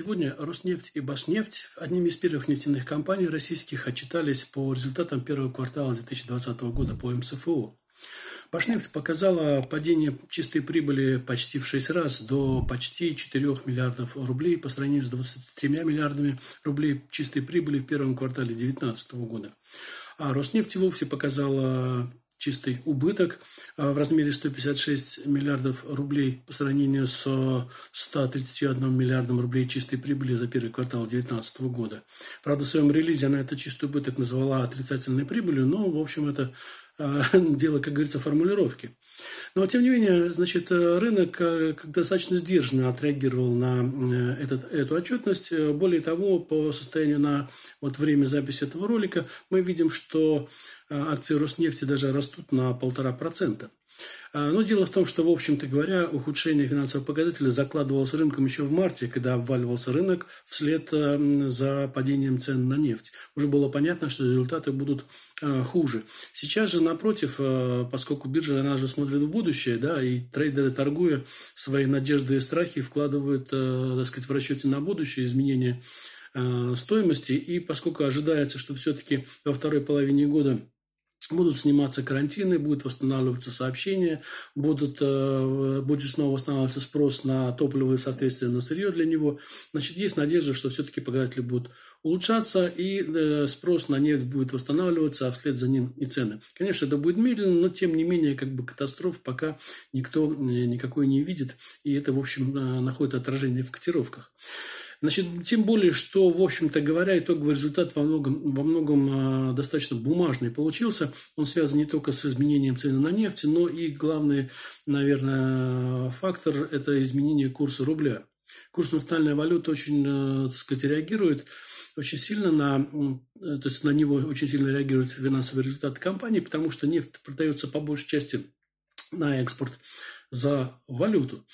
Сегодня Роснефть и Башнефть, одними из первых нефтяных компаний российских, отчитались по результатам первого квартала 2020 года по МСФО. Башнефть показала падение чистой прибыли почти в 6 раз до почти 4 миллиардов рублей по сравнению с 23 миллиардами рублей чистой прибыли в первом квартале 2019 года. А Роснефть вовсе показала чистый убыток а, в размере 156 миллиардов рублей по сравнению с 131 миллиардом рублей чистой прибыли за первый квартал 2019 года. Правда, в своем релизе она этот чистый убыток назвала отрицательной прибылью, но, в общем, это дело, как говорится, формулировки. Но, тем не менее, значит, рынок э, достаточно сдержанно отреагировал на э, этот, эту отчетность. Более того, по состоянию на вот время записи этого ролика мы видим, что э, акции Роснефти даже растут на полтора процента. А, но дело в том, что, в общем-то говоря, ухудшение финансовых показателей закладывалось рынком еще в марте, когда обваливался рынок вслед за падением цен на нефть. Уже было понятно, что результаты будут а, хуже. Сейчас же, напротив, а, поскольку биржа, она же смотрит в будущее, да, и трейдеры, торгуя свои надежды и страхи, вкладывают, так сказать, в расчете на будущее изменения стоимости. И поскольку ожидается, что все-таки во второй половине года будут сниматься карантины, будет восстанавливаться сообщения, будут, э, будет снова восстанавливаться спрос на топливо и, соответственно, на сырье для него. Значит, есть надежда, что все-таки показатели будут улучшаться, и э, спрос на нефть будет восстанавливаться, а вслед за ним и цены. Конечно, это будет медленно, но тем не менее, как бы катастроф пока никто э, никакой не видит, и это, в общем, находит отражение в котировках. Значит, тем более, что, в общем-то говоря, итоговый результат во многом, во многом э, достаточно бумажный получился. Он связан не только с изменением цены на нефть, но и главный, наверное, фактор – это изменение курса рубля. Курс национальной валюты очень, э, так сказать, реагирует очень сильно на, э, то есть на него очень сильно реагируют финансовые результаты компании, потому что нефть продается по большей части на экспорт за валюту.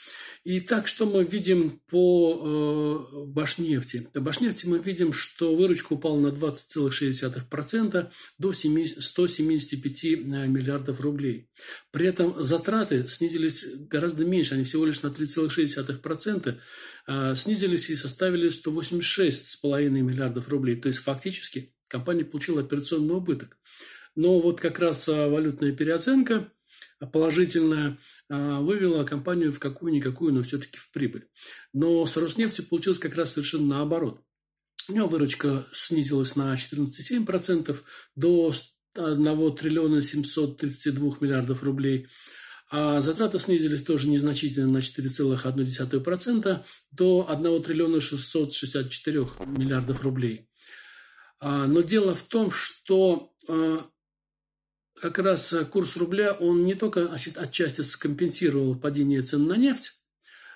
И так, что мы видим по э, Башнефти? По Башнефти мы видим, что выручка упала на 20,6% до 175 э, миллиардов рублей. При этом затраты снизились гораздо меньше, они всего лишь на 3,6% э, снизились и составили 186,5 миллиардов рублей. То есть фактически компания получила операционный убыток. Но вот как раз э, валютная переоценка положительная а, вывела компанию в какую-никакую, но все-таки в прибыль. Но с Роснефтью получилось как раз совершенно наоборот. У него выручка снизилась на 14,7% до 1 триллиона 732 миллиардов рублей. А затраты снизились тоже незначительно на 4,1% до 1 триллиона 664 миллиардов рублей. А, но дело в том, что а, как раз э, курс рубля, он не только значит, отчасти скомпенсировал падение цен на нефть,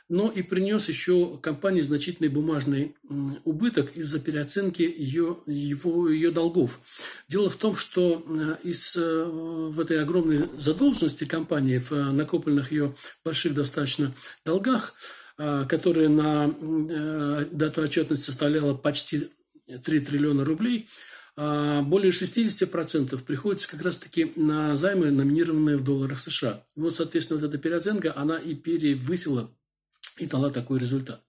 но и принес еще компании значительный бумажный убыток из-за переоценки ее, его, ее долгов. Дело в том, что э, из, э, в этой огромной задолженности компании, в накопленных ее больших достаточно долгах, которые на дату отчетности составляла почти 3 триллиона рублей – более 60% приходится как раз-таки на займы, номинированные в долларах США. И вот, соответственно, вот эта переоценка, она и перевысила и дала такой результат.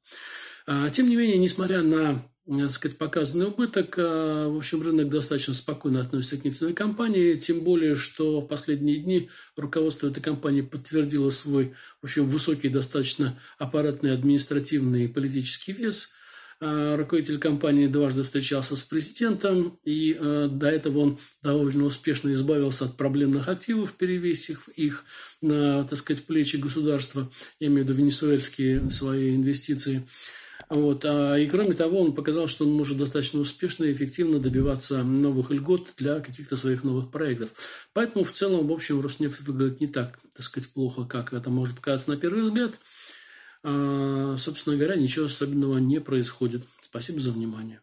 А, тем не менее, несмотря на так сказать, показанный убыток. А, в общем, рынок достаточно спокойно относится к нефтяной компании, тем более, что в последние дни руководство этой компании подтвердило свой, в общем, высокий достаточно аппаратный, административный и политический вес – Э, руководитель компании дважды встречался с президентом, и э, до этого он довольно успешно избавился от проблемных активов, перевесив их на, так сказать, плечи государства, я имею в виду венесуэльские свои инвестиции. Вот. А, и кроме того, он показал, что он может достаточно успешно и эффективно добиваться новых льгот для каких-то своих новых проектов. Поэтому в целом, в общем, Роснефть выглядит не так, так сказать, плохо, как это может показаться на первый взгляд. А, собственно говоря, ничего особенного не происходит. Спасибо за внимание.